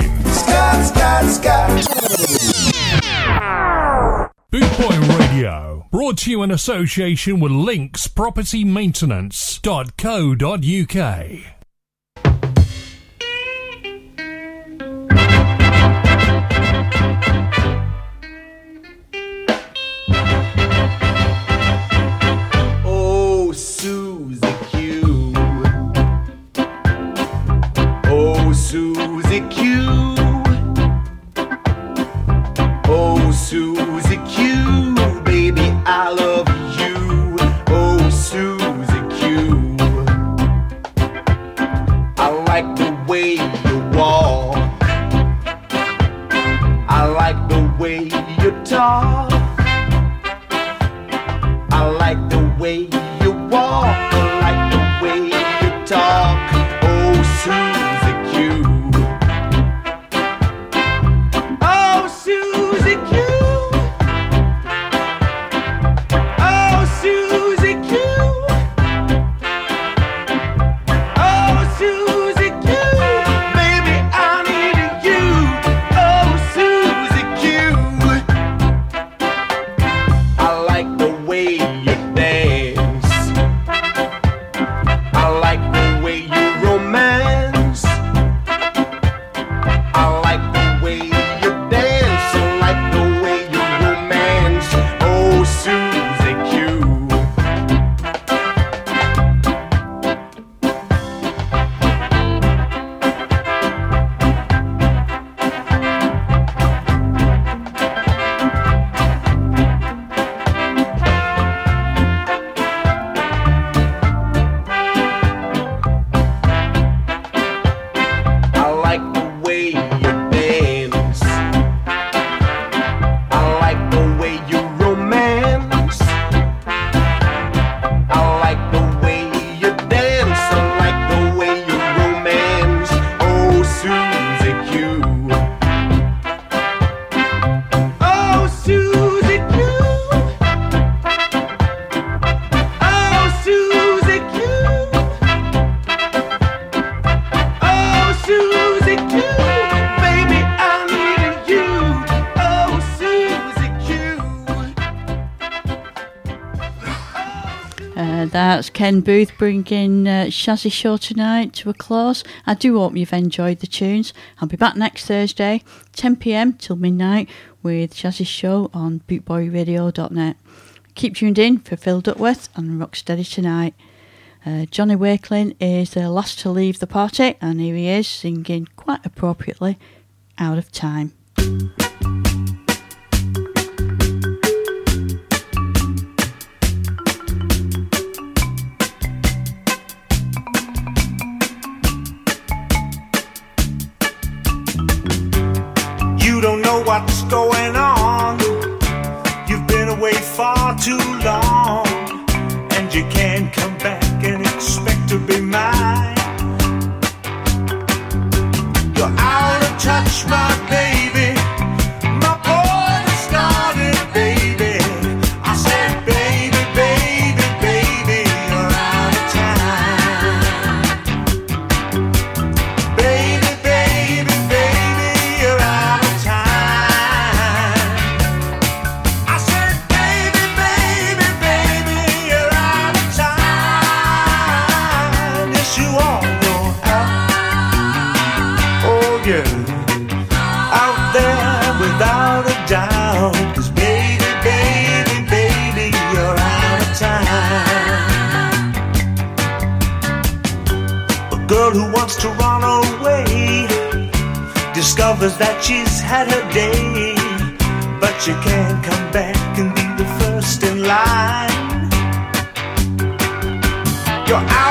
Boot Boy Radio, brought to you in association with Links Property linkspropertymaintenance.co.uk. way Ken Boothe bringing uh, Shazzy Show tonight to a close. I do hope you've enjoyed the tunes. I'll be back next Thursday, 10 pm till midnight, with Shazzy Show on bootboyradio.net. Keep tuned in for Phil Duckworth and Rocksteady tonight. Uh, Johnny Wakelin is the last to leave the party, and here he is singing quite appropriately Out of Time. What's going on. You've been away far too long. And you can't come back and expect to be mine. You're out of touch, my baby. To run away discovers that she's had her day, but she can't come back and be the first in line. You're out